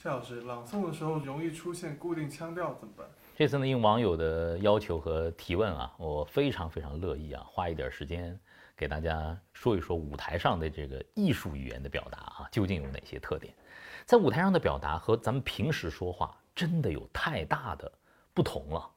夏老师，朗诵的时候容易出现固定腔调怎么办？这次呢，应网友的要求和提问啊，我非常非常乐意啊，花一点时间给大家说一说舞台上的这个艺术语言的表达啊，究竟有哪些特点？在舞台上的表达和咱们平时说话真的有太大的不同了，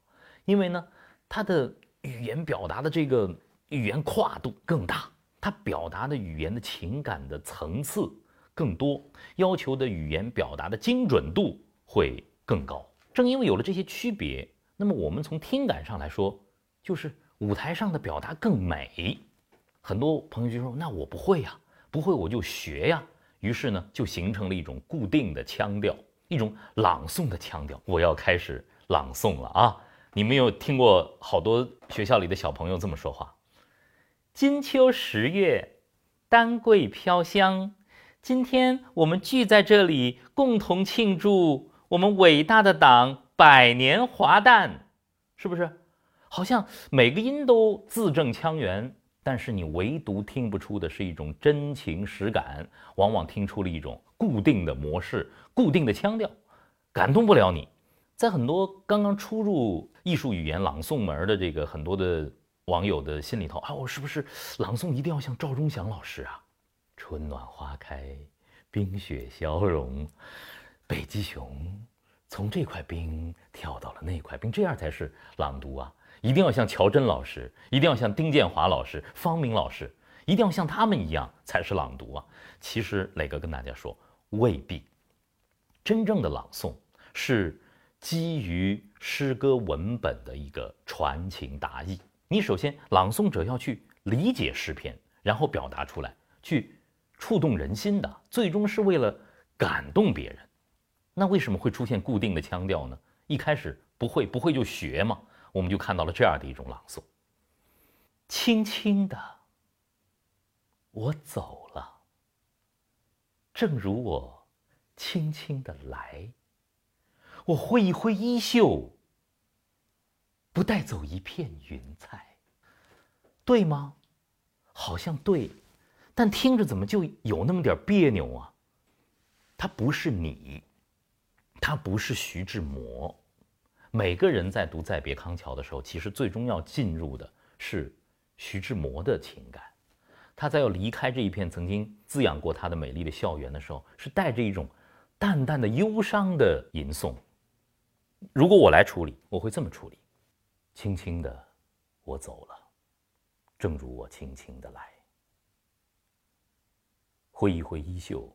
因为呢，它的语言表达的这个语言跨度更大，它表达的语言的情感的层次更多，要求的语言表达的精准度会更高。正因为有了这些区别，那么我们从听感上来说，就是舞台上的表达更美。很多朋友就说：“那我不会呀，不会我就学呀。”于是呢，就形成了一种固定的腔调，一种朗诵的腔调。我要开始朗诵了啊！你们有听过好多学校里的小朋友这么说话：“金秋十月，丹桂飘香。今天我们聚在这里，共同庆祝。”我们伟大的党百年华诞，是不是？好像每个音都字正腔圆，但是你唯独听不出的是一种真情实感，往往听出了一种固定的模式、固定的腔调，感动不了你。在很多刚刚初入艺术语言朗诵门的这个很多的网友的心里头啊，我是不是朗诵一定要像赵忠祥老师啊？春暖花开，冰雪消融。北极熊从这块冰跳到了那块冰，这样才是朗读啊！一定要像乔真老师，一定要像丁建华老师、方明老师，一定要像他们一样才是朗读啊！其实磊哥跟大家说，未必。真正的朗诵是基于诗歌文本的一个传情达意。你首先朗诵者要去理解诗篇，然后表达出来，去触动人心的，最终是为了感动别人。那为什么会出现固定的腔调呢？一开始不会，不会就学嘛。我们就看到了这样的一种朗诵：轻轻的，我走了，正如我轻轻的来。我挥一挥衣袖，不带走一片云彩，对吗？好像对，但听着怎么就有那么点别扭啊？他不是你。他不是徐志摩。每个人在读《再别康桥》的时候，其实最终要进入的是徐志摩的情感。他在要离开这一片曾经滋养过他的美丽的校园的时候，是带着一种淡淡的忧伤的吟诵。如果我来处理，我会这么处理：轻轻的，我走了，正如我轻轻的来，挥一挥衣袖。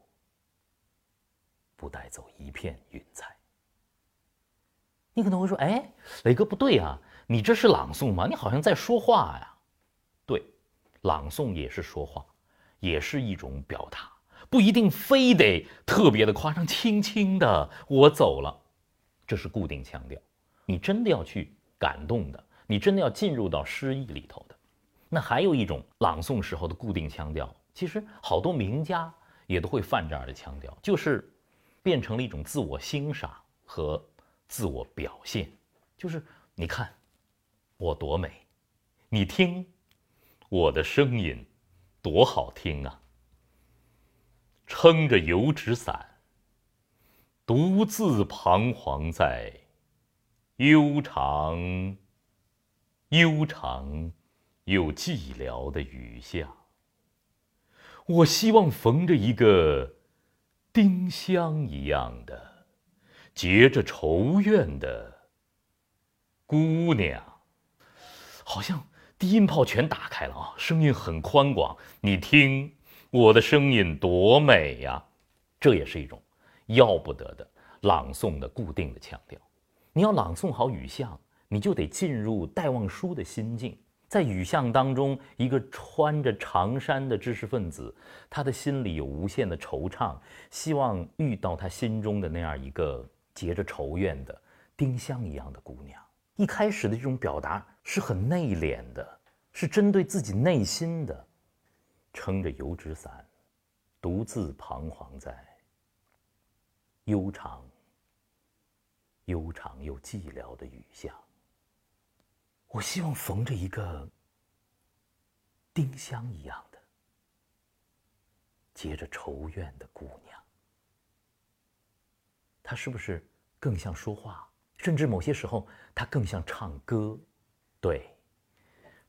不带走一片云彩。你可能会说：“哎，磊哥不对啊，你这是朗诵吗？你好像在说话呀。”对，朗诵也是说话，也是一种表达，不一定非得特别的夸张。轻轻的，我走了，这是固定腔调。你真的要去感动的，你真的要进入到诗意里头的。那还有一种朗诵时候的固定腔调，其实好多名家也都会犯这样的腔调，就是。变成了一种自我欣赏和自我表现，就是你看我多美，你听我的声音多好听啊！撑着油纸伞，独自彷徨在悠长、悠长又寂寥的雨下。我希望逢着一个。丁香一样的，结着愁怨的姑娘，好像低音炮全打开了啊，声音很宽广。你听我的声音多美呀！这也是一种要不得的朗诵的固定的腔调。你要朗诵好语相，你就得进入戴望舒的心境。在雨巷当中，一个穿着长衫的知识分子，他的心里有无限的惆怅，希望遇到他心中的那样一个结着愁怨的丁香一样的姑娘。一开始的这种表达是很内敛的，是针对自己内心的，撑着油纸伞，独自彷徨在悠长、悠长又寂寥的雨巷。我希望逢着一个丁香一样的、结着愁怨的姑娘，她是不是更像说话？甚至某些时候，她更像唱歌。对，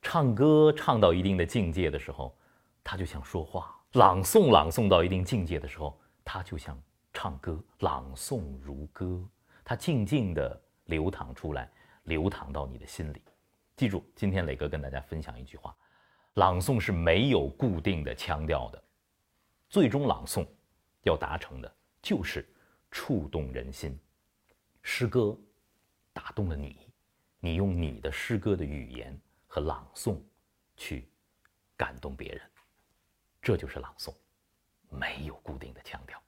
唱歌唱到一定的境界的时候，她就像说话；朗诵朗诵到一定境界的时候，她就像唱歌。朗诵如歌，它静静地流淌出来，流淌到你的心里。记住，今天磊哥跟大家分享一句话：朗诵是没有固定的腔调的，最终朗诵要达成的就是触动人心。诗歌打动了你。你用你的诗歌的语言和朗诵，去感动别人，这就是朗诵，没有固定的腔调。